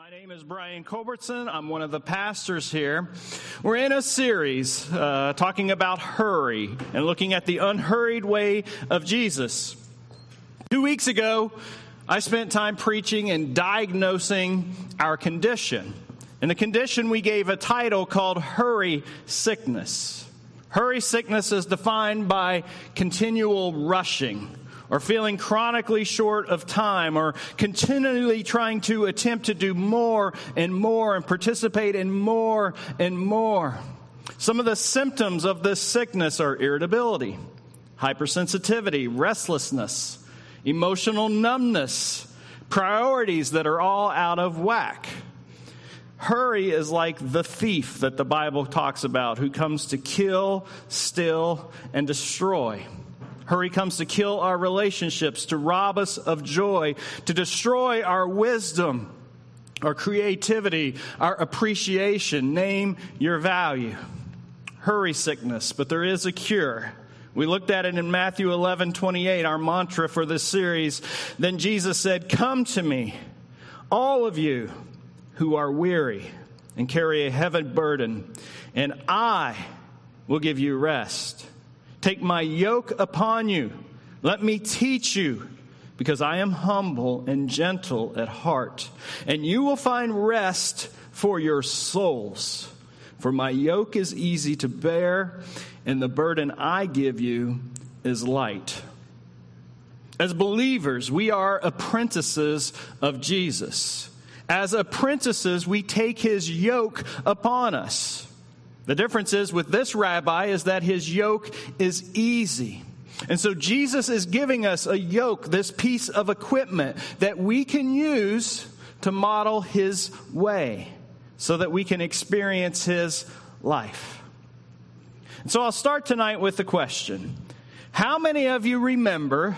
My name is Brian Culbertson. I'm one of the pastors here. We're in a series uh, talking about hurry and looking at the unhurried way of Jesus. Two weeks ago, I spent time preaching and diagnosing our condition. And the condition we gave a title called Hurry Sickness. Hurry sickness is defined by continual rushing or feeling chronically short of time or continually trying to attempt to do more and more and participate in more and more. Some of the symptoms of this sickness are irritability, hypersensitivity, restlessness, emotional numbness, priorities that are all out of whack. Hurry is like the thief that the Bible talks about who comes to kill, steal, and destroy. Hurry comes to kill our relationships, to rob us of joy, to destroy our wisdom, our creativity, our appreciation. Name your value. Hurry sickness, but there is a cure. We looked at it in Matthew 11 28, our mantra for this series. Then Jesus said, Come to me, all of you who are weary and carry a heavy burden, and I will give you rest. Take my yoke upon you. Let me teach you, because I am humble and gentle at heart, and you will find rest for your souls. For my yoke is easy to bear, and the burden I give you is light. As believers, we are apprentices of Jesus. As apprentices, we take his yoke upon us. The difference is with this rabbi is that his yoke is easy. And so Jesus is giving us a yoke, this piece of equipment that we can use to model his way so that we can experience his life. And so I'll start tonight with the question How many of you remember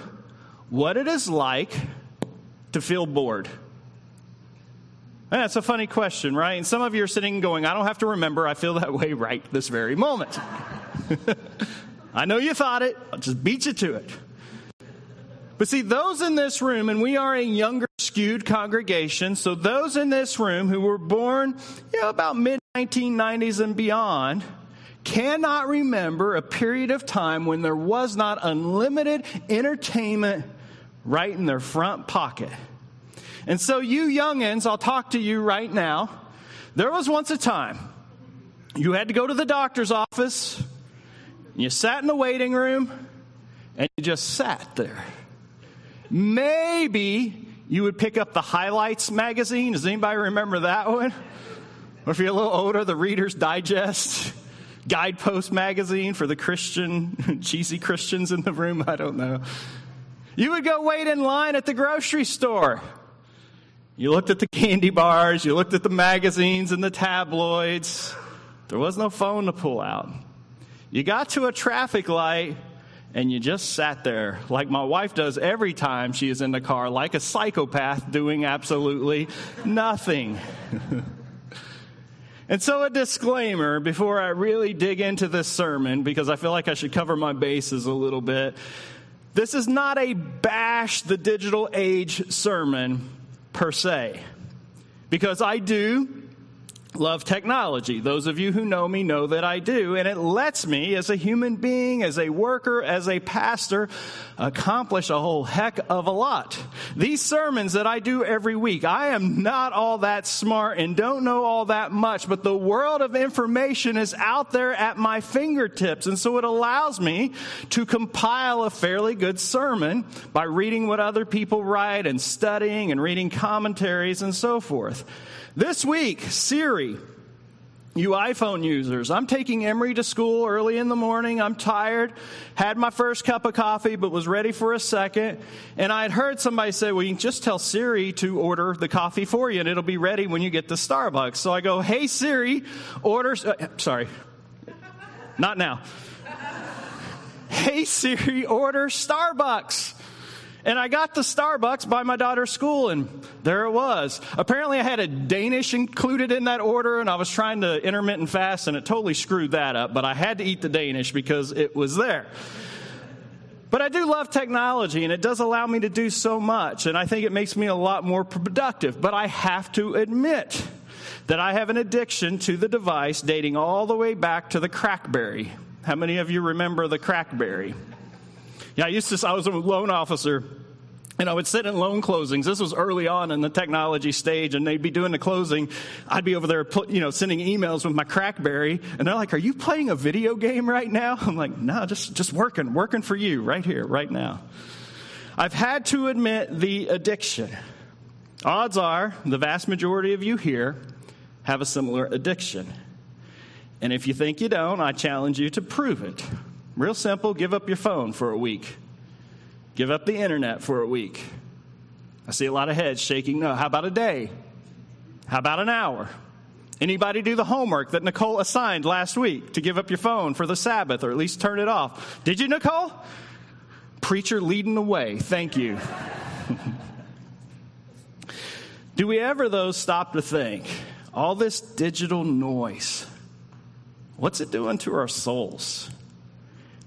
what it is like to feel bored? That's a funny question, right? And some of you are sitting going, I don't have to remember. I feel that way right this very moment. I know you thought it. I'll just beat you to it. But see, those in this room, and we are a younger skewed congregation, so those in this room who were born you know, about mid 1990s and beyond cannot remember a period of time when there was not unlimited entertainment right in their front pocket. And so, you youngins, I'll talk to you right now. There was once a time you had to go to the doctor's office, you sat in the waiting room, and you just sat there. Maybe you would pick up the Highlights magazine. Does anybody remember that one? Or if you're a little older, the Reader's Digest, Guidepost magazine for the Christian, cheesy Christians in the room. I don't know. You would go wait in line at the grocery store. You looked at the candy bars, you looked at the magazines and the tabloids. There was no phone to pull out. You got to a traffic light and you just sat there like my wife does every time she is in the car, like a psychopath doing absolutely nothing. and so, a disclaimer before I really dig into this sermon, because I feel like I should cover my bases a little bit. This is not a bash the digital age sermon per se. Because I do love technology. Those of you who know me know that I do. And it lets me, as a human being, as a worker, as a pastor, accomplish a whole heck of a lot. These sermons that I do every week, I am not all that smart and don't know all that much, but the world of information is out there at my fingertips. And so it allows me to compile a fairly good sermon by reading what other people write and studying and reading commentaries and so forth. This week, You iPhone users, I'm taking Emery to school early in the morning. I'm tired, had my first cup of coffee, but was ready for a second. And I had heard somebody say, Well, you can just tell Siri to order the coffee for you and it'll be ready when you get to Starbucks. So I go, Hey, Siri, order. Uh, sorry, not now. hey, Siri, order Starbucks. And I got to Starbucks by my daughter's school, and there it was. Apparently, I had a Danish included in that order, and I was trying to intermittent fast, and it totally screwed that up. But I had to eat the Danish because it was there. But I do love technology, and it does allow me to do so much, and I think it makes me a lot more productive. But I have to admit that I have an addiction to the device dating all the way back to the Crackberry. How many of you remember the Crackberry? Yeah, I used to, I was a loan officer and I would sit in loan closings. This was early on in the technology stage, and they'd be doing the closing. I'd be over there, you know, sending emails with my CrackBerry, and they're like, "Are you playing a video game right now?" I'm like, "No, just just working, working for you right here, right now." I've had to admit the addiction. Odds are the vast majority of you here have a similar addiction. And if you think you don't, I challenge you to prove it. Real simple give up your phone for a week. Give up the internet for a week. I see a lot of heads shaking no. How about a day? How about an hour? Anybody do the homework that Nicole assigned last week to give up your phone for the Sabbath or at least turn it off? Did you, Nicole? Preacher leading the way. Thank you. do we ever, though, stop to think all this digital noise, what's it doing to our souls?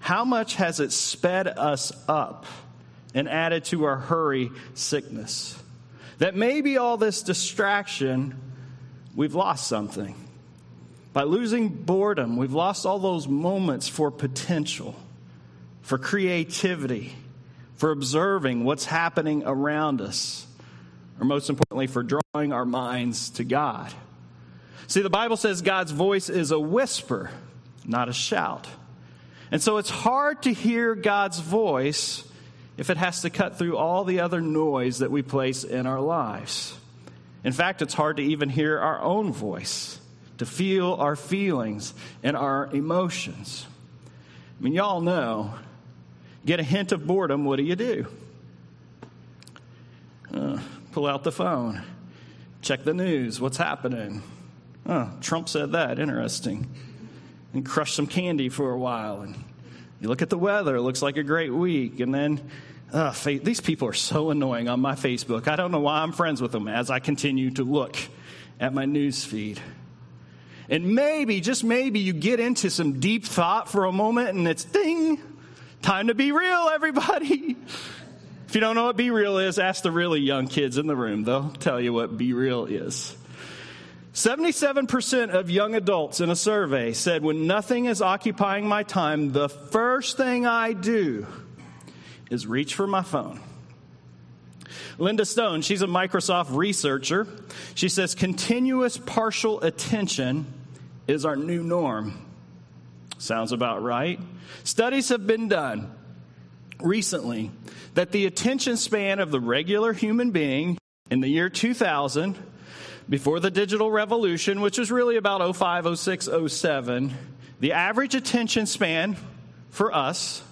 How much has it sped us up? and added to our hurry sickness. That maybe all this distraction, we've lost something. By losing boredom, we've lost all those moments for potential, for creativity, for observing what's happening around us, or most importantly, for drawing our minds to God. See, the Bible says God's voice is a whisper, not a shout. And so it's hard to hear God's voice if it has to cut through all the other noise that we place in our lives. In fact, it's hard to even hear our own voice, to feel our feelings and our emotions. I mean, y'all know, get a hint of boredom, what do you do? Uh, pull out the phone, check the news, what's happening? Oh, Trump said that, interesting. And crush some candy for a while and you look at the weather, it looks like a great week. And then uh, these people are so annoying on my Facebook. I don't know why I'm friends with them as I continue to look at my news feed. And maybe, just maybe, you get into some deep thought for a moment and it's ding, time to BeReal, everybody. If you don't know what BeReal is, ask the really young kids in the room. They'll tell you what BeReal is. 77% of young adults in a survey said, When nothing is occupying my time, the first thing I do is reach for my phone. Linda Stone, she's a Microsoft researcher. She says continuous partial attention is our new norm. Sounds about right. Studies have been done recently that the attention span of the regular human being in the year 2000 before the digital revolution, which was really about 05, 06, 07, the average attention span for us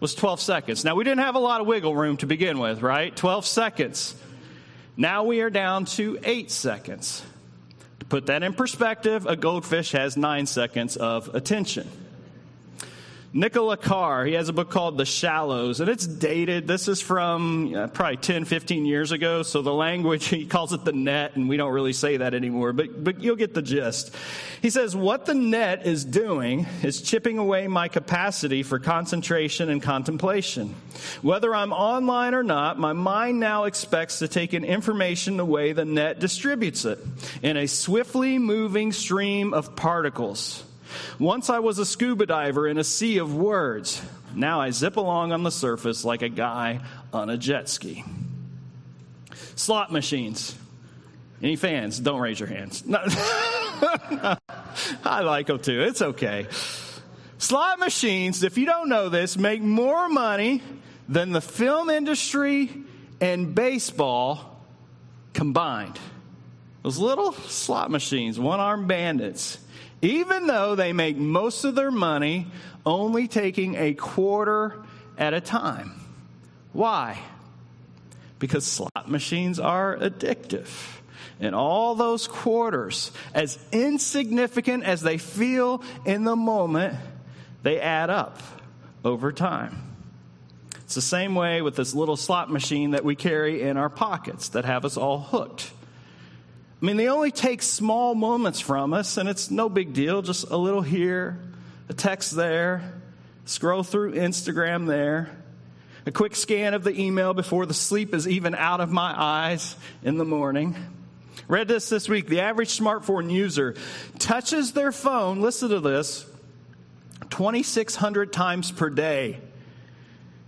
was 12 seconds. Now, we didn't have a lot of wiggle room to begin with, right? 12 seconds. Now we are down to 8 seconds. To put that in perspective, a goldfish has 9 seconds of attention. Nicholas Carr, he has a book called The Shallows, and it's dated. This is from uh, probably 10, 15 years ago, so the language, he calls it the net, and we don't really say that anymore, but, but you'll get the gist. He says, What the net is doing is chipping away my capacity for concentration and contemplation. Whether I'm online or not, my mind now expects to take in information the way the net distributes it in a swiftly moving stream of particles. Once I was a scuba diver in a sea of words. Now I zip along on the surface like a guy on a jet ski. Slot machines. Any fans? Don't raise your hands. I like them too. It's okay. Slot machines, if you don't know this, make more money than the film industry and baseball combined. Those little slot machines, one armed bandits even though they make most of their money only taking a quarter at a time. Why? Because slot machines are addictive. And all those quarters, as insignificant as they feel in the moment, they add up over time. It's the same way with this little slot machine that we carry in our pockets that have us all hooked. I mean, they only take small moments from us, and it's no big deal, just a little here, a text there, scroll through Instagram there. a quick scan of the email before the sleep is even out of my eyes in the morning. Read this this week. The average smartphone user touches their phone, listen to this, 2,600 times per day.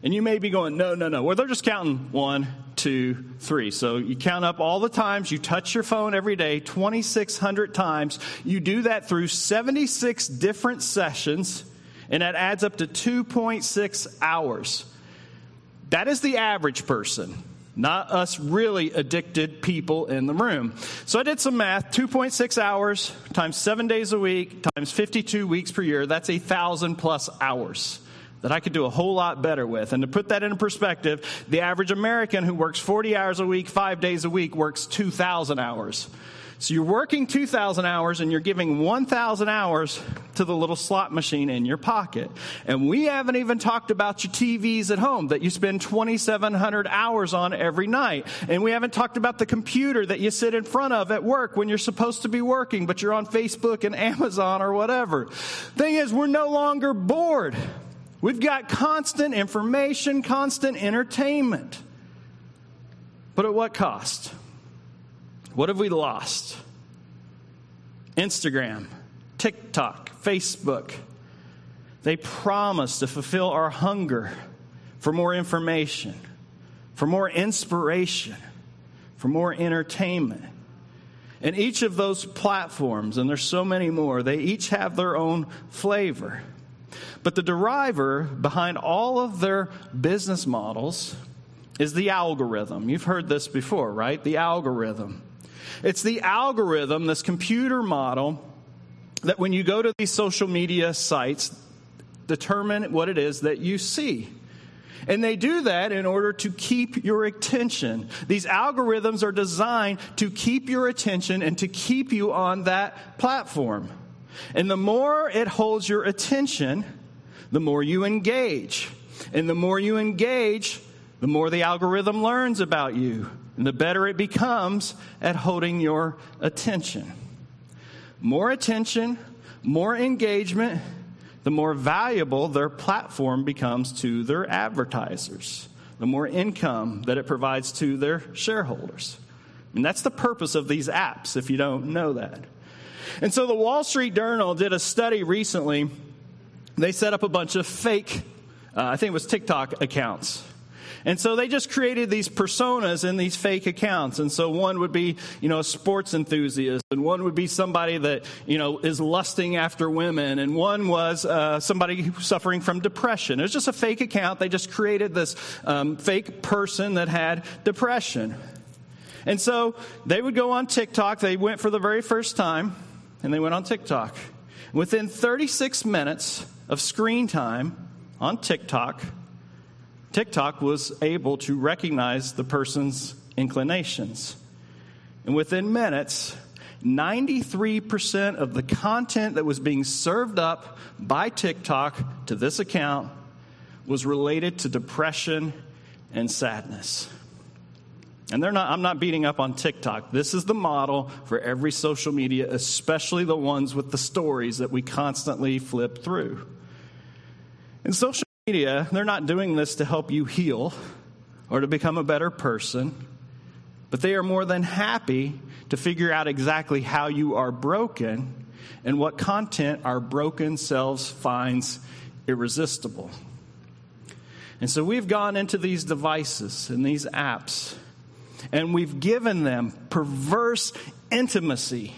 And you may be going, no, no, no. Well, they're just counting one, two, three. So you count up all the times you touch your phone every day, 2,600 times. You do that through 76 different sessions, and that adds up to 2.6 hours. That is the average person, not us really addicted people in the room. So I did some math 2.6 hours times seven days a week times 52 weeks per year. That's a thousand plus hours that I could do a whole lot better with. And to put that into perspective, the average American who works 40 hours a week, five days a week, works 2,000 hours. So you're working 2,000 hours and you're giving 1,000 hours to the little slot machine in your pocket. And we haven't even talked about your TVs at home that you spend 2,700 hours on every night. And we haven't talked about the computer that you sit in front of at work when you're supposed to be working, but you're on Facebook and Amazon or whatever. Thing is, we're no longer bored. We've got constant information, constant entertainment. But at what cost? What have we lost? Instagram, TikTok, Facebook. They promise to fulfill our hunger for more information, for more inspiration, for more entertainment. And each of those platforms, and there's so many more, they each have their own flavor. But the driver behind all of their business models is the algorithm. You've heard this before, right? The algorithm. It's the algorithm, this computer model, that when you go to these social media sites, determine what it is that you see. And they do that in order to keep your attention. These algorithms are designed to keep your attention and to keep you on that platform. And the more it holds your attention, the more you engage. And the more you engage, the more the algorithm learns about you and the better it becomes at holding your attention. More attention, more engagement, the more valuable their platform becomes to their advertisers, the more income that it provides to their shareholders. And that's the purpose of these apps, if you don't know that. And so the Wall Street Journal did a study recently. They set up a bunch of fake, uh, I think it was TikTok accounts. And so they just created these personas in these fake accounts. And so one would be, you know, a sports enthusiast, and one would be somebody that, you know, is lusting after women, and one was uh, somebody suffering from depression. It was just a fake account. They just created this um, fake person that had depression. And so they would go on TikTok. They went for the very first time, and they went on TikTok. Within 36 minutes of screen time on TikTok, TikTok was able to recognize the person's inclinations. And within minutes, 93% of the content that was being served up by TikTok to this account was related to depression and sadness. And they're not, I'm not beating up on TikTok. This is the model for every social media, especially the ones with the stories that we constantly flip through. And social media, they're not doing this to help you heal or to become a better person, but they are more than happy to figure out exactly how you are broken and what content our broken selves finds irresistible. And so we've gone into these devices and these apps, and we've given them perverse intimacy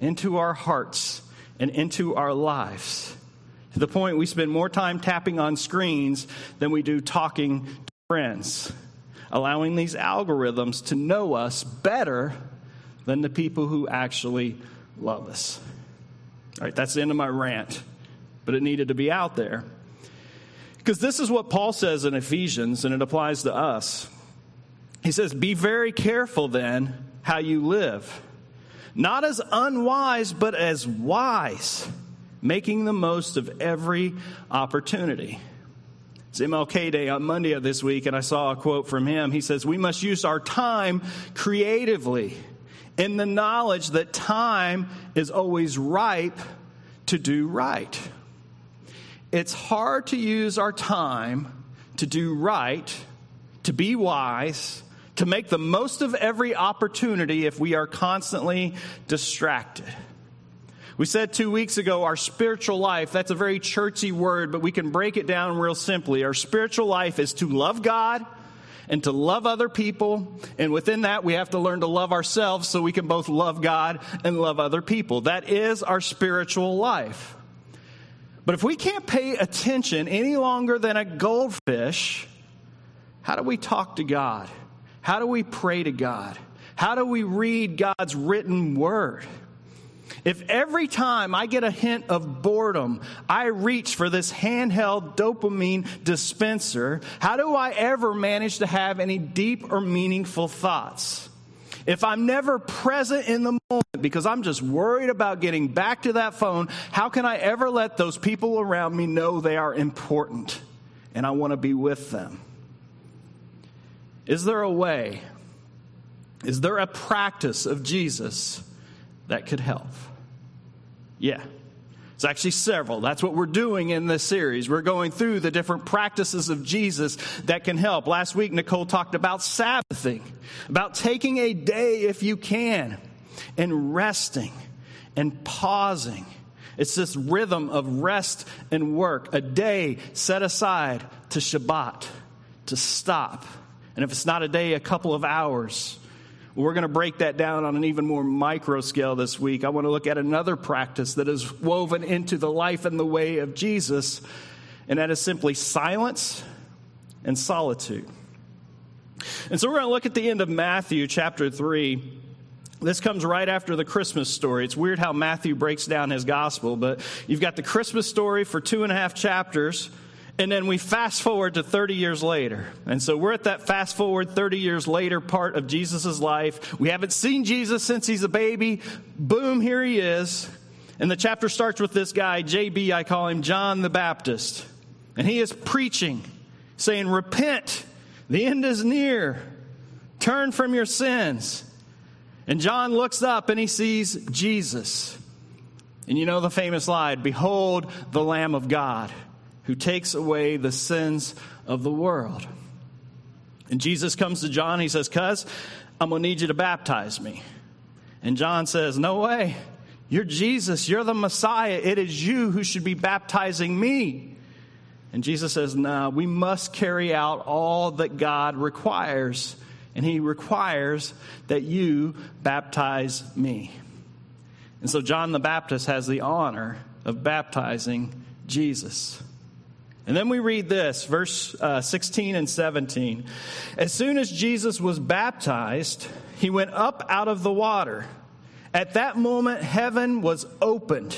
into our hearts and into our lives to the point we spend more time tapping on screens than we do talking to friends, allowing these algorithms to know us better than the people who actually love us. All right, that's the end of my rant, but it needed to be out there. Because this is what Paul says in Ephesians, and it applies to us. He says, Be very careful then how you live, not as unwise, but as wise making the most of every opportunity. It's MLK Day on Monday of this week, and I saw a quote from him. He says, We must use our time creatively in the knowledge that time is always ripe to do right. It's hard to use our time to do right, to be wise, to make the most of every opportunity if we are constantly distracted. We said two weeks ago, our spiritual life, that's a very churchy word, but we can break it down real simply. Our spiritual life is to love God and to love other people. And within that, we have to learn to love ourselves so we can both love God and love other people. That is our spiritual life. But if we can't pay attention any longer than a goldfish, how do we talk to God? How do we pray to God? How do we read God's written word? If every time I get a hint of boredom, I reach for this handheld dopamine dispenser, how do I ever manage to have any deep or meaningful thoughts? If I'm never present in the moment because I'm just worried about getting back to that phone, how can I ever let those people around me know they are important and I want to be with them? Is there a way? Is there a practice of Jesus that could help? Yeah. It's actually several. That's what we're doing in this series. We're going through the different practices of Jesus that can help. Last week, Nicole talked about Sabbathing, about taking a day if you can, and resting and pausing. It's this rhythm of rest and work, a day set aside to Shabbat, to stop. And if it's not a day, a couple of hours we're going to break that down on an even more micro scale this week. I want to look at another practice that is woven into the life and the way of Jesus, and that is simply silence and solitude. And so we're going to look at the end of Matthew chapter 3. This comes right after the Christmas story. It's weird how Matthew breaks down his gospel, but you've got the Christmas story for two and a half chapters. And then we fast forward to 30 years later. And so we're at that fast forward 30 years later part of Jesus' life. We haven't seen Jesus since he's a baby. Boom, here he is. And the chapter starts with this guy, JB, I call him John the Baptist. And he is preaching, saying, Repent, the end is near. Turn from your sins. And John looks up and he sees Jesus. And you know the famous line Behold the Lamb of God who takes away the sins of the world. And Jesus comes to John, he says, Cuz, I'm to need you to baptize me. And John says, No way. You're Jesus. You're the Messiah. It is you who should be baptizing me. And Jesus says, No, we must carry out all that God requires. And He requires that you baptize me. And so John the Baptist has the honor of baptizing Jesus. And then we read this, verse uh, 16 and 17. As soon as Jesus was baptized, he went up out of the water. At that moment, heaven was opened,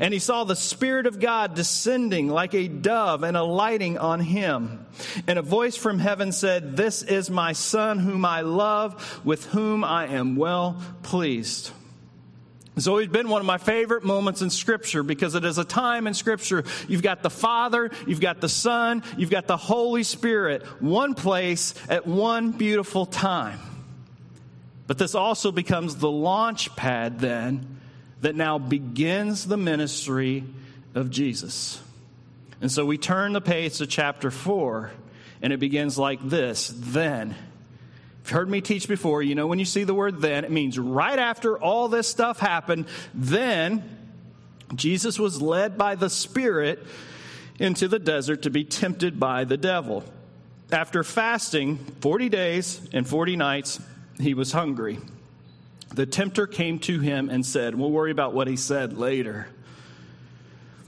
and he saw the Spirit of God descending like a dove and alighting on him. And a voice from heaven said, This is my Son, whom I love, with whom I am well pleased. It's always been one of my favorite moments in Scripture because it is a time in Scripture. You've got the Father, you've got the Son, you've got the Holy Spirit, one place at one beautiful time. But this also becomes the launch pad then that now begins the ministry of Jesus. And so we turn the page to chapter 4, and it begins like this Then you've heard me teach before, you know when you see the word then, it means right after all this stuff happened, then Jesus was led by the Spirit into the desert to be tempted by the devil. After fasting 40 days and 40 nights, he was hungry. The tempter came to him and said, We'll worry about what he said later.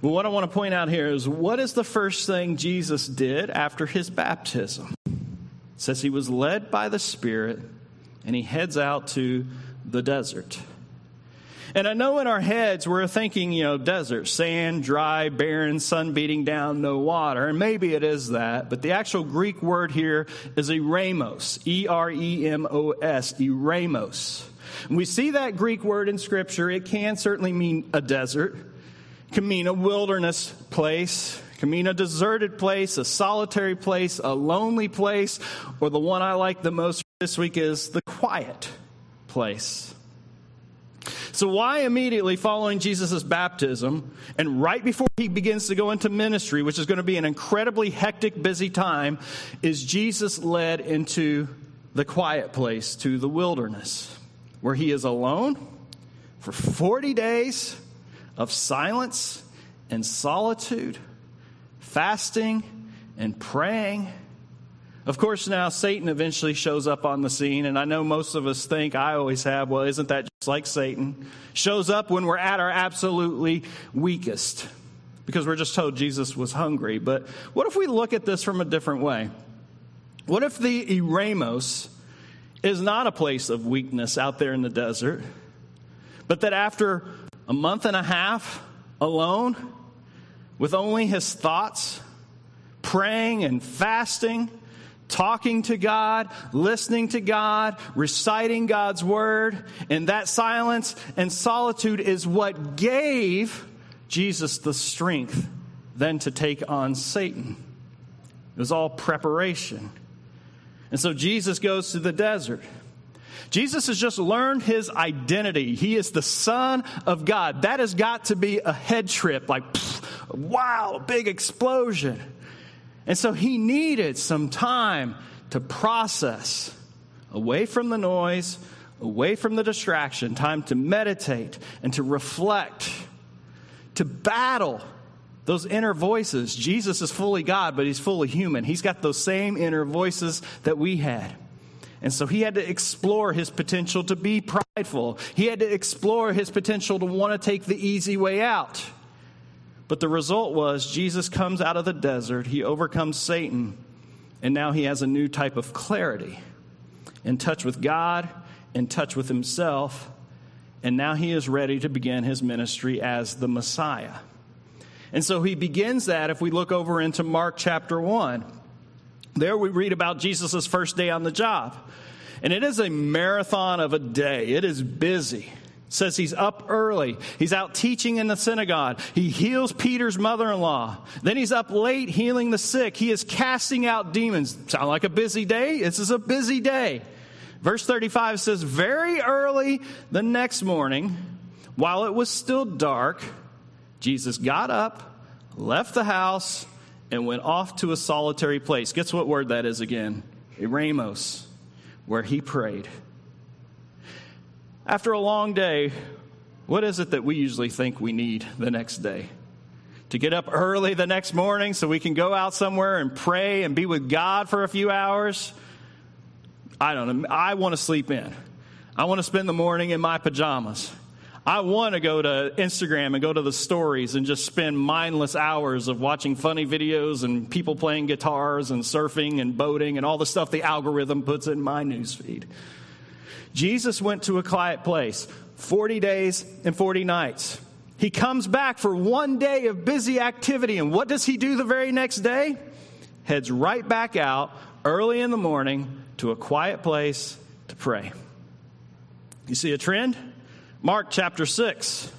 Well, what I want to point out here is what is the first thing Jesus did after his baptism? Says he was led by the Spirit and he heads out to the desert. And I know in our heads we're thinking, you know, desert, sand, dry, barren, sun beating down, no water. And maybe it is that, but the actual Greek word here is eremos, E R E M O S, eremos. we see that Greek word in Scripture. It can certainly mean a desert, it can mean a wilderness place, can mean a deserted place, a solitary place, a lonely place, or the one I like the most this week is the quiet place. So, why immediately following Jesus' baptism and right before he begins to go into ministry, which is going to be an incredibly hectic, busy time, is Jesus led into the quiet place, to the wilderness, where he is alone for 40 days of silence and solitude, fasting and praying of course, now Satan eventually shows up on the scene, and I know most of us think, I always have, well, isn't that just like Satan? Shows up when we're at our absolutely weakest because we're just told Jesus was hungry. But what if we look at this from a different way? What if the Eremos is not a place of weakness out there in the desert, but that after a month and a half alone, with only his thoughts, praying and fasting, talking to God, listening to God, reciting God's word, and that silence and solitude is what gave Jesus the strength then to take on Satan. It was all preparation. And so Jesus goes to the desert. Jesus has just learned his identity. He is the Son of God. That has got to be a head trip, like, pff, wow, big explosion. And so he needed some time to process away from the noise, away from the distraction, time to meditate and to reflect, to battle those inner voices. Jesus is fully God, but he's fully human. He's got those same inner voices that we had. And so he had to explore his potential to be prideful. He had to explore his potential to want to take the easy way out. But the result was Jesus comes out of the desert, he overcomes Satan, and now he has a new type of clarity in touch with God, in touch with himself, and now he is ready to begin his ministry as the Messiah. And so he begins that if we look over into Mark chapter 1. There we read about Jesus' first day on the job. And it is a marathon of a day, it is busy says he's up early. He's out teaching in the synagogue. He heals Peter's mother in law. Then he's up late healing the sick. He is casting out demons. Sound like a busy day? This is a busy day. Verse 35 says, Very early the next morning, while it was still dark, Jesus got up, left the house, and went off to a solitary place. Guess what word that is again? Eremos, where he prayed. After a long day, what is it that we usually think we need the next day? To get up early the next morning so we can go out somewhere and pray and be with God for a few hours? I don't know. I want to sleep in. I want to spend the morning in my pajamas. I want to go to Instagram and go to the stories and just spend mindless hours of watching funny videos and people playing guitars and surfing and boating and all the stuff the algorithm puts in my newsfeed. Jesus went to a quiet place 40 days and 40 nights. He comes back for one day of busy activity, and what does he do the very next day? Heads right back out early in the morning to a quiet place to pray. You see a trend? Mark chapter 6.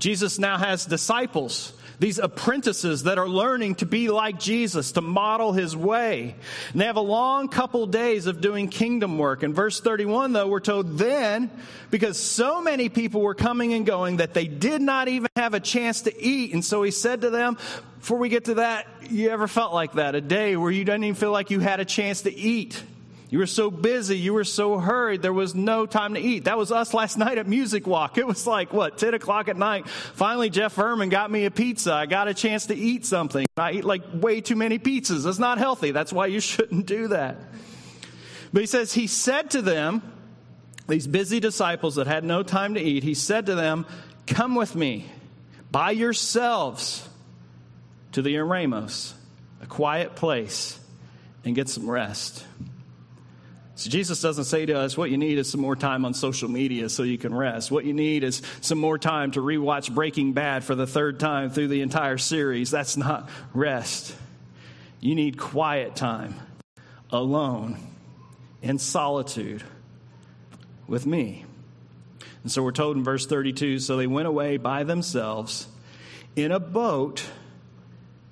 Jesus now has disciples these apprentices that are learning to be like Jesus, to model his way. And they have a long couple days of doing kingdom work. In verse 31, though, we're told then, because so many people were coming and going that they did not even have a chance to eat. And so he said to them, before we get to that, you ever felt like that? A day where you didn't even feel like you had a chance to eat. You were so busy. You were so hurried. There was no time to eat. That was us last night at Music Walk. It was like, what, 10 o'clock at night. Finally, Jeff Furman got me a pizza. I got a chance to eat something. I eat like way too many pizzas. That's not healthy. That's why you shouldn't do that. But he says, He said to them, these busy disciples that had no time to eat, He said to them, Come with me by yourselves to the Eremos, a quiet place, and get some rest. So Jesus doesn't say to us, what you need is some more time on social media so you can rest. What you need is some more time to rewatch Breaking Bad for the third time through the entire series. That's not rest. You need quiet time, alone, in solitude with me. And so we're told in verse 32 so they went away by themselves in a boat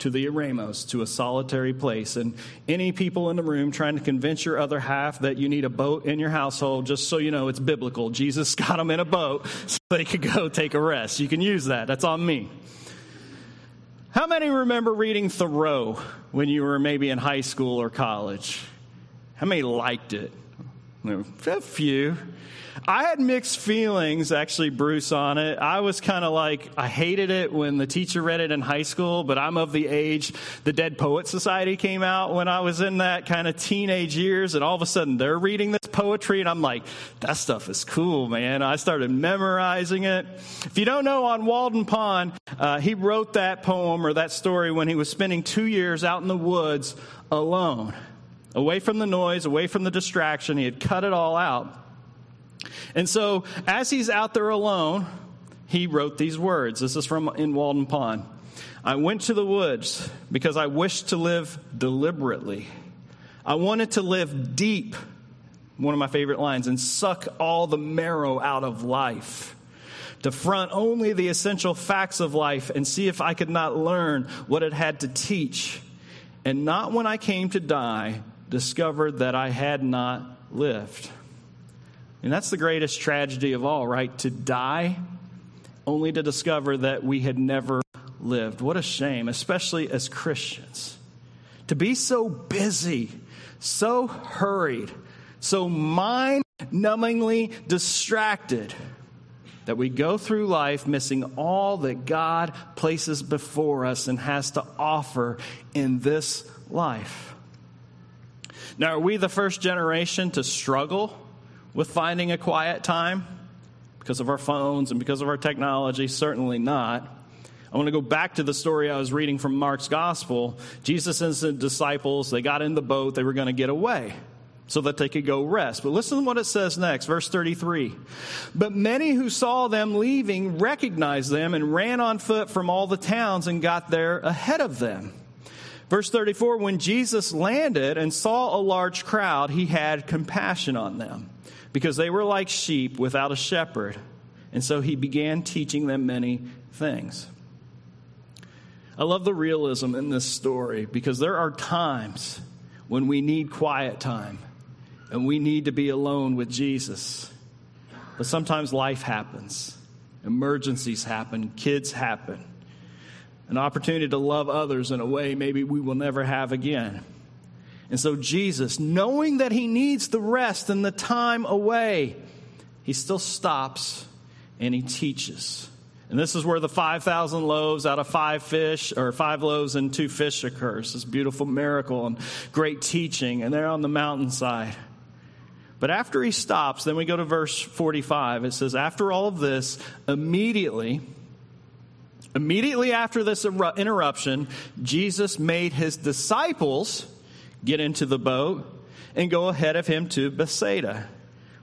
to the Eremos, to a solitary place. And any people in the room trying to convince your other half that you need a boat in your household, just so you know it's biblical. Jesus got them in a boat so they could go take a rest. You can use that. That's on me. How many remember reading Thoreau when you were maybe in high school or college? How many liked it? A few. I had mixed feelings, actually, Bruce, on it. I was kind of like, I hated it when the teacher read it in high school, but I'm of the age the Dead Poet Society came out when I was in that kind of teenage years, and all of a sudden they're reading this poetry, and I'm like, that stuff is cool, man. I started memorizing it. If you don't know, on Walden Pond, uh, he wrote that poem or that story when he was spending two years out in the woods alone away from the noise, away from the distraction. He had cut it all out. And so, as he's out there alone, he wrote these words. This is from in Walden Pond. I went to the woods because I wished to live deliberately. I wanted to live deep, one of my favorite lines, and suck all the marrow out of life. To front only the essential facts of life and see if I could not learn what it had to teach. And not when I came to die, discovered that I had not lived. And that's the greatest tragedy of all, right? To die only to discover that we had never lived. What a shame, especially as Christians. To be so busy, so hurried, so mind numbingly distracted that we go through life missing all that God places before us and has to offer in this life. Now, are we the first generation to struggle with finding a quiet time because of our phones and because of our technology? Certainly not. I want to go back to the story I was reading from Mark's gospel. Jesus and the disciples, they got in the boat, they were going to get away so that they could go rest. But listen to what it says next, verse 33. But many who saw them leaving recognized them and ran on foot from all the towns and got there ahead of them. Verse 34 When Jesus landed and saw a large crowd, he had compassion on them because they were like sheep without a shepherd. And so he began teaching them many things. I love the realism in this story because there are times when we need quiet time and we need to be alone with Jesus. But sometimes life happens, emergencies happen, kids happen, an opportunity to love others in a way maybe we will never have again. And so, Jesus, knowing that he needs the rest and the time away, he still stops and he teaches. And this is where the 5,000 loaves out of five fish, or five loaves and two fish occurs. This beautiful miracle and great teaching. And they're on the mountainside. But after he stops, then we go to verse 45. It says, After all of this, immediately, immediately after this interruption, Jesus made his disciples get into the boat and go ahead of him to Bethsaida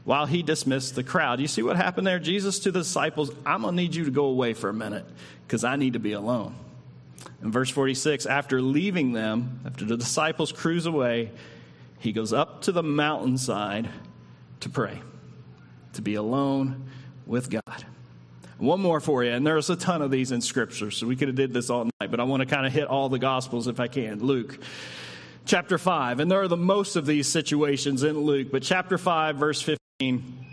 while he dismissed the crowd. You see what happened there? Jesus to the disciples, I'm going to need you to go away for a minute because I need to be alone. In verse 46, after leaving them, after the disciples cruise away, he goes up to the mountainside to pray, to be alone with God. One more for you, and there's a ton of these in Scripture, so we could have did this all night, but I want to kind of hit all the Gospels if I can. Luke chapter 5. And there are the most of these situations in Luke, but chapter 5, verse 15.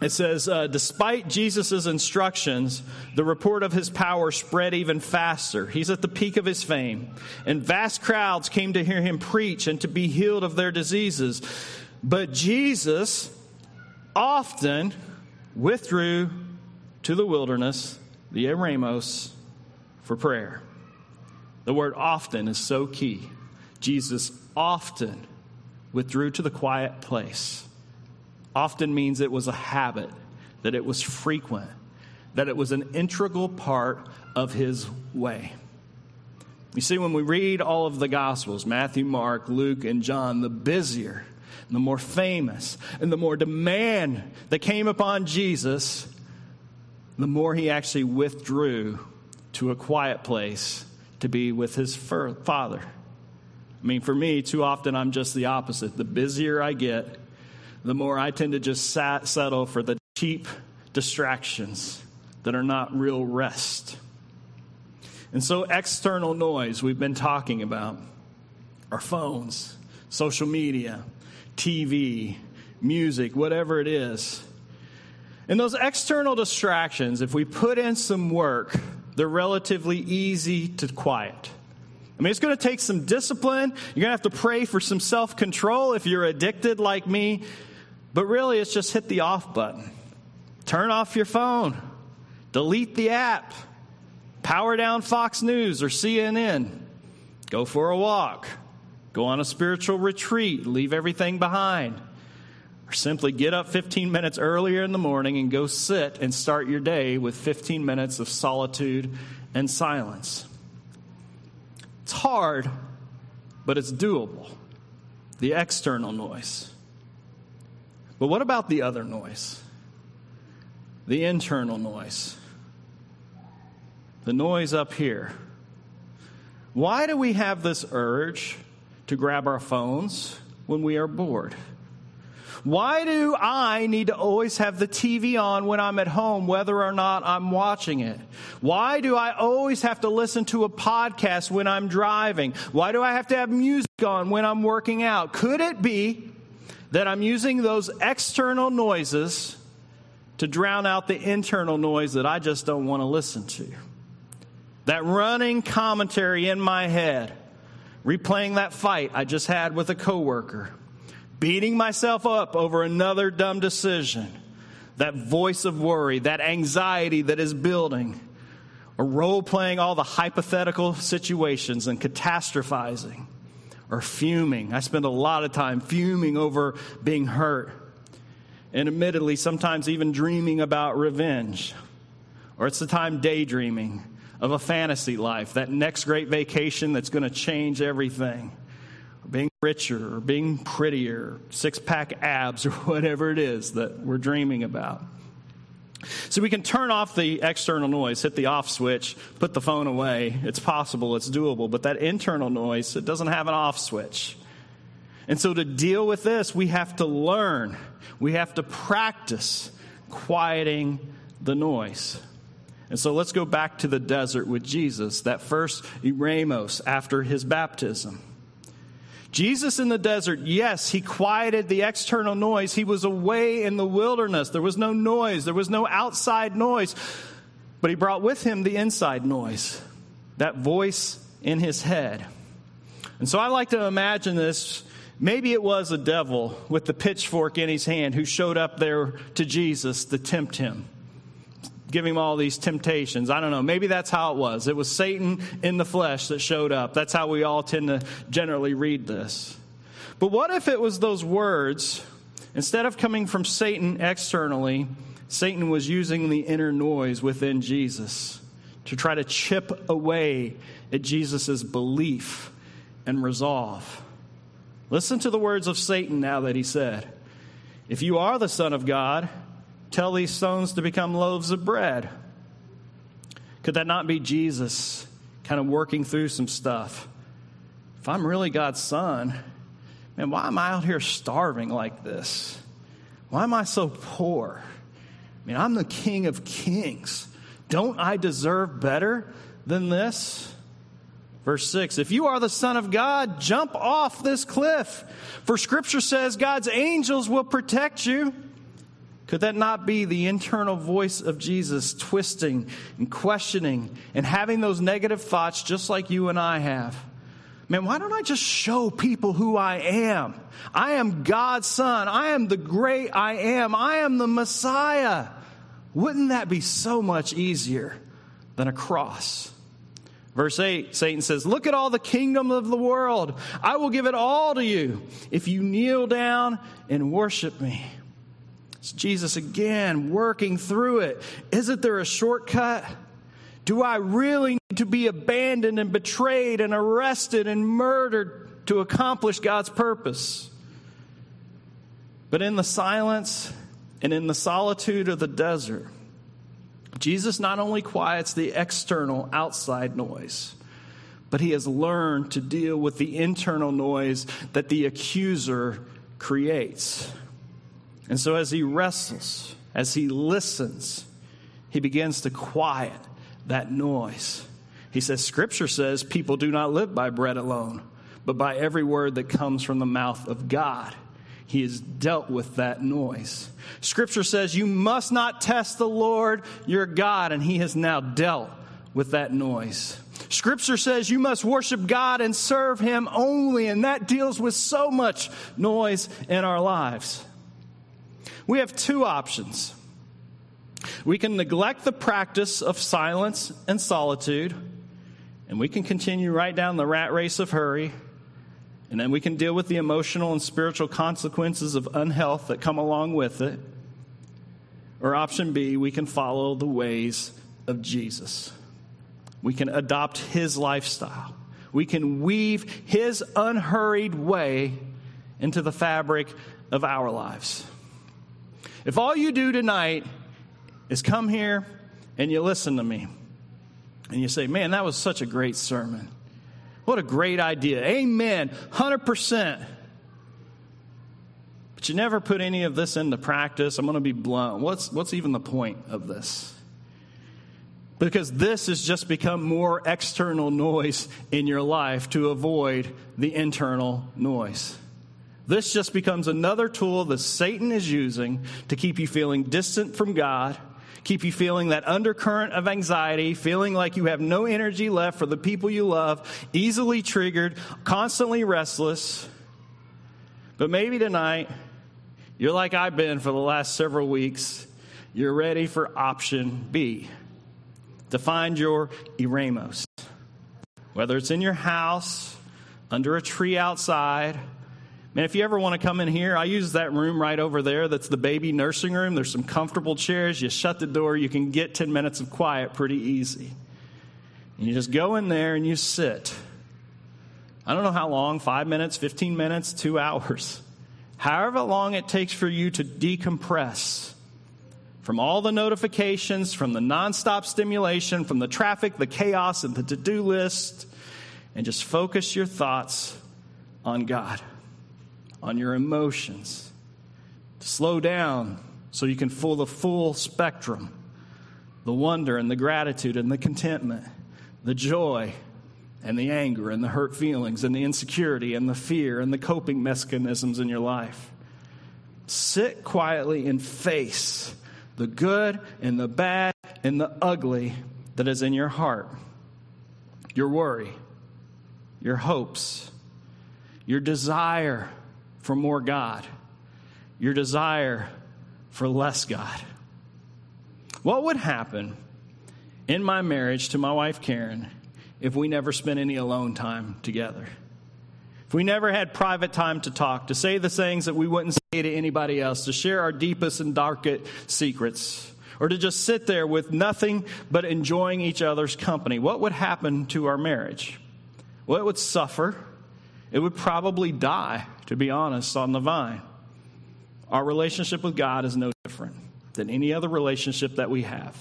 It says, uh, despite Jesus' instructions, the report of his power spread even faster. He's at the peak of his fame. And vast crowds came to hear him preach and to be healed of their diseases. But Jesus often withdrew to the wilderness, the Eremos, for prayer. The word often is so key. Jesus often withdrew to the quiet place. Often means it was a habit, that it was frequent, that it was an integral part of his way. You see, when we read all of the Gospels Matthew, Mark, Luke, and John the busier, the more famous, and the more demand that came upon Jesus, the more he actually withdrew to a quiet place to be with his Father. I mean, for me, too often I'm just the opposite. The busier I get, the more I tend to just sat, settle for the cheap distractions that are not real rest. And so, external noise we've been talking about our phones, social media, TV, music, whatever it is. And those external distractions, if we put in some work, they're relatively easy to quiet. I mean, it's going to take some discipline. You're going to have to pray for some self control if you're addicted like me. But really, it's just hit the off button. Turn off your phone, delete the app, power down Fox News or CNN, go for a walk, go on a spiritual retreat, leave everything behind. Or simply get up 15 minutes earlier in the morning and go sit and start your day with 15 minutes of solitude and silence. It's hard, but it's doable. The external noise. But what about the other noise? The internal noise. The noise up here. Why do we have this urge to grab our phones when we are bored? Why do I need to always have the TV on when I'm at home, whether or not I'm watching it? Why do I always have to listen to a podcast when I'm driving? Why do I have to have music on when I'm working out? Could it be that I'm using those external noises to drown out the internal noise that I just don't want to listen to? That running commentary in my head, replaying that fight I just had with a coworker beating myself up over another dumb decision, that voice of worry, that anxiety that is building, or role playing all the hypothetical situations and catastrophizing, or fuming. I spend a lot of time fuming over being hurt, and admittedly, sometimes even dreaming about revenge, or it's the time daydreaming of a fantasy life, that next great vacation that's going to change everything richer or being prettier, six pack abs or whatever it is that we're dreaming about. So we can turn off the external noise, hit the off switch, put the phone away. It's possible, it's doable, but that internal noise, it doesn't have an off switch. And so to deal with this, we have to learn, we have to practice quieting the noise. And so let's go back to the desert with Jesus, that first eremos after his baptism. Jesus in the desert, yes, he quieted the external noise. He was away in the wilderness. There was no noise, there was no outside noise. But he brought with him the inside noise, that voice in his head. And so I like to imagine this. Maybe it was a devil with the pitchfork in his hand who showed up there to Jesus to tempt him give him all these temptations. I don't know. Maybe that's how it was. It was Satan in the flesh that showed up. That's how we all tend to generally read this. But what if it was those words, instead of coming from Satan externally, Satan was using the inner noise within Jesus to try to chip away at Jesus' belief and resolve? Listen to the words of Satan now that he said, If you are the Son of God, Tell these stones to become loaves of bread. Could that not be Jesus kind of working through some stuff? If I'm really God's son, man, why am I out here starving like this? Why am I so poor? I mean, I'm the king of kings. Don't I deserve better than this? Verse 6 If you are the Son of God, jump off this cliff. For scripture says God's angels will protect you. Could that not be the internal voice of Jesus twisting and questioning and having those negative thoughts just like you and I have? Man, why don't I just show people who I am? I am God's son. I am the great I am. I am the Messiah. Wouldn't that be so much easier than a cross? Verse 8, Satan says, Look at all the kingdom of the world. I will give it all to you if you kneel down and worship me. It's Jesus again working through it. Isn't there a shortcut? Do I really need to be abandoned and betrayed and arrested and murdered to accomplish God's purpose? But in the silence and in the solitude of the desert, Jesus not only quiets the external outside noise, but he has learned to deal with the internal noise that the accuser creates. And so, as he wrestles, as he listens, he begins to quiet that noise. He says, Scripture says people do not live by bread alone, but by every word that comes from the mouth of God. He has dealt with that noise. Scripture says you must not test the Lord your God, and He has now dealt with that noise. Scripture says you must worship God and serve Him only, and that deals with so much noise in our lives. We have two options. We can neglect the practice of silence and solitude, and we can continue right down the rat race of hurry, and then we can deal with the emotional and spiritual consequences of unhealth that come along with it. Or option B, we can follow the ways of Jesus. We can adopt his lifestyle. We can weave his unhurried way into the fabric of our lives. If all you do tonight is come here and you listen to me and you say, Man, that was such a great sermon. What a great idea. Amen. 100%. But you never put any of this into practice. I'm going to be blunt. What's, what's even the point of this? Because this has just become more external noise in your life to avoid the internal noise. This just becomes another tool that Satan is using to keep you feeling distant from God, keep you feeling that undercurrent of anxiety, feeling like you have no energy left for the people you love, easily triggered, constantly restless. But maybe tonight, you're like I've been for the last several weeks. You're ready for option B to find your eremos. Whether it's in your house, under a tree outside. Man, if you ever want to come in here, I use that room right over there. That's the baby nursing room. There's some comfortable chairs. You shut the door, you can get 10 minutes of quiet pretty easy. And you just go in there and you sit. I don't know how long five minutes, 15 minutes, two hours. However long it takes for you to decompress from all the notifications, from the nonstop stimulation, from the traffic, the chaos, and the to do list, and just focus your thoughts on God, on your emotions. To slow down so you can feel the full spectrum the wonder and the gratitude and the contentment, the joy and the anger and the hurt feelings and the insecurity and the fear and the coping mechanisms in your life. Sit quietly and face the good and the bad and the ugly that is in your heart, your worry, your hopes, your desire for more God, your desire for less God. What would happen in my marriage to my wife Karen if we never spent any alone time together? If we never had private time to talk, to say the things that we wouldn't say to anybody else, to share our deepest and darkest secrets, or to just sit there with nothing but enjoying each other's company, what would happen to our marriage? Well, it would suffer. It would probably die, to be honest, on the vine. Our relationship with God is no different than any other relationship that we have.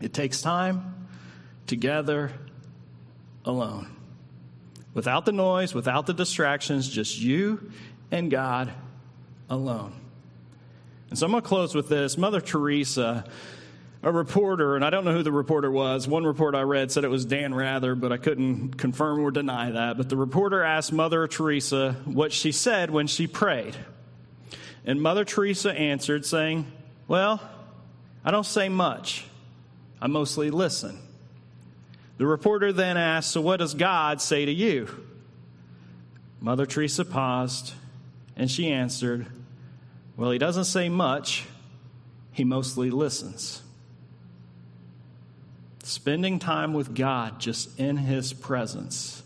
It takes time together alone without the noise, without the distractions, just you and God alone. And so I'm going to close with this. Mother Teresa, a reporter, and I don't know who the reporter was. One report I read said it was Dan Rather, but I couldn't confirm or deny that. But the reporter asked Mother Teresa what she said when she prayed. And Mother Teresa answered, saying, Well, I don't say much, I mostly listen. The reporter then asked, So what does God say to you? Mother Teresa paused and she answered, Well, he doesn't say much, he mostly listens. Spending time with God just in his presence.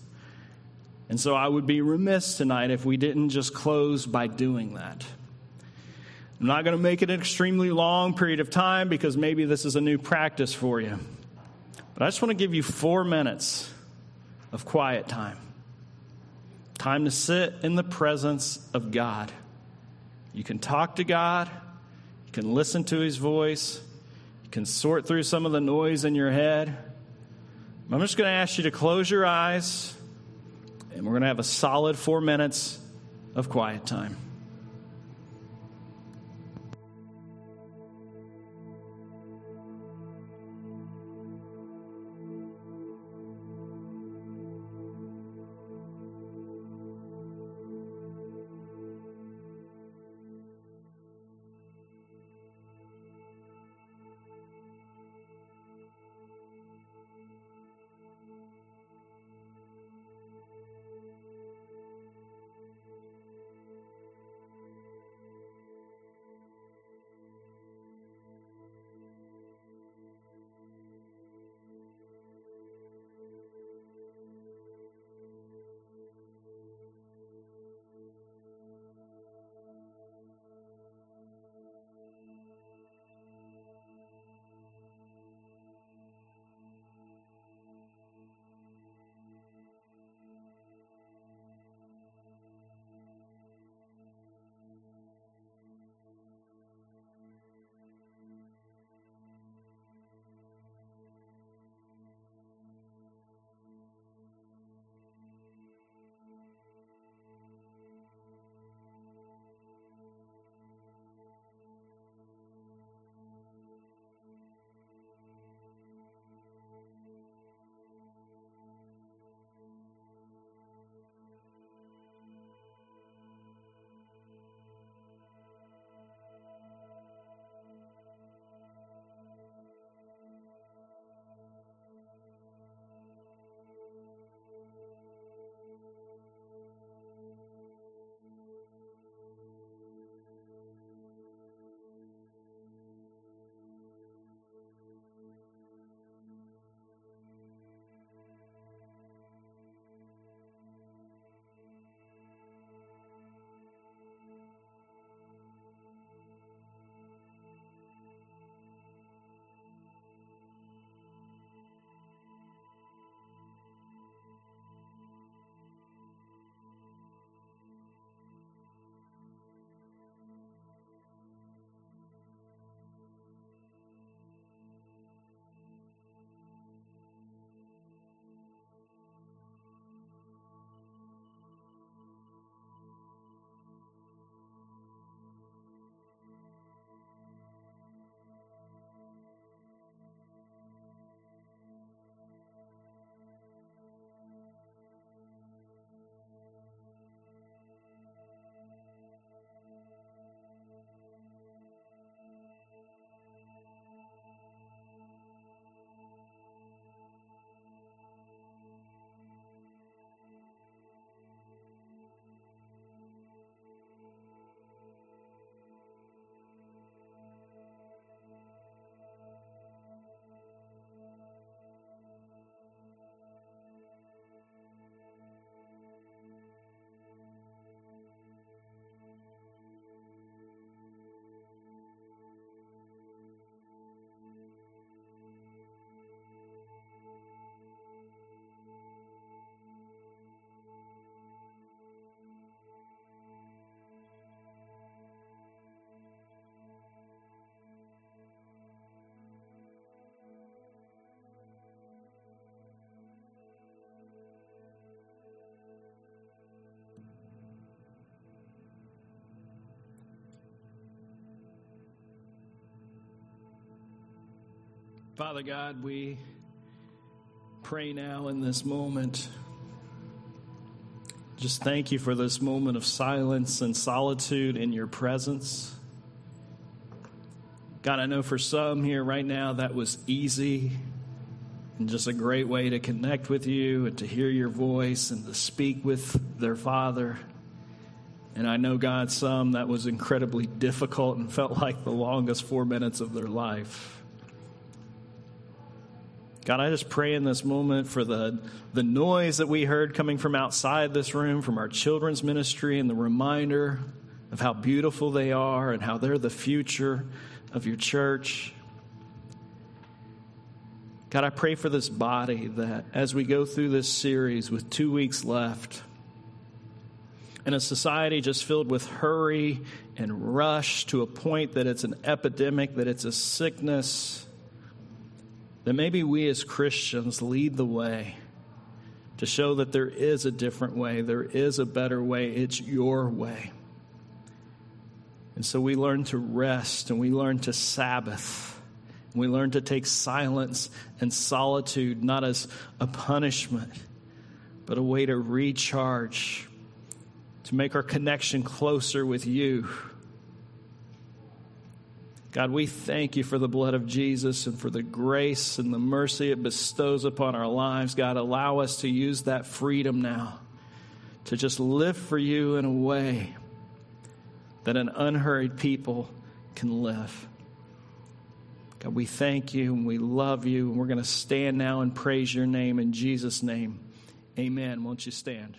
And so I would be remiss tonight if we didn't just close by doing that. I'm not going to make it an extremely long period of time because maybe this is a new practice for you. But I just want to give you four minutes of quiet time. Time to sit in the presence of God. You can talk to God, you can listen to His voice, can sort through some of the noise in your head. I'm just going to ask you to close your eyes, and we're going to have a solid four minutes of quiet time. Father God, we pray now in this moment. Just thank you for this moment of silence and solitude in your presence. God, I know for some here right now that was easy and just a great way to connect with you and to hear your voice and to speak with their Father. And I know, God, some that was incredibly difficult and felt like the longest four minutes of their life. God, I just pray in this moment for the, the noise that we heard coming from outside this room, from our children's ministry, and the reminder of how beautiful they are and how they're the future of your church. God, I pray for this body that as we go through this series with two weeks left, in a society just filled with hurry and rush to a point that it's an epidemic, that it's a sickness, that maybe we as Christians lead the way to show that there is a different way, there is a better way, it's your way. And so we learn to rest and we learn to Sabbath. And we learn to take silence and solitude not as a punishment, but a way to recharge, to make our connection closer with you God, we thank you for the blood of Jesus and for the grace and the mercy it bestows upon our lives. God, allow us to use that freedom now to just live for you in a way that an unhurried people can live. God, we thank you and we love you, and we're going to stand now and praise your name in Jesus' name. Amen. Won't you stand?